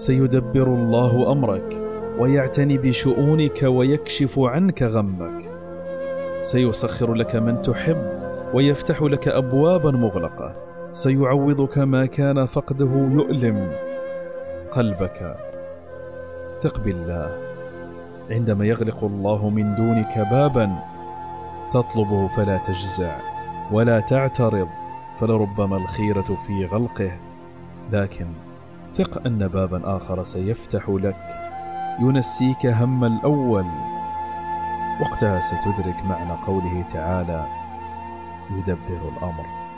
سيدبر الله أمرك ويعتني بشؤونك ويكشف عنك غمك. سيسخر لك من تحب ويفتح لك أبوابا مغلقة. سيعوضك ما كان فقده يؤلم قلبك. ثق بالله. عندما يغلق الله من دونك بابا تطلبه فلا تجزع ولا تعترض فلربما الخيرة في غلقه. لكن ثق أن بابا آخر سيفتح لك. ينسيك هم الأول. وقتها ستدرك معنى قوله تعالى يدبر الأمر.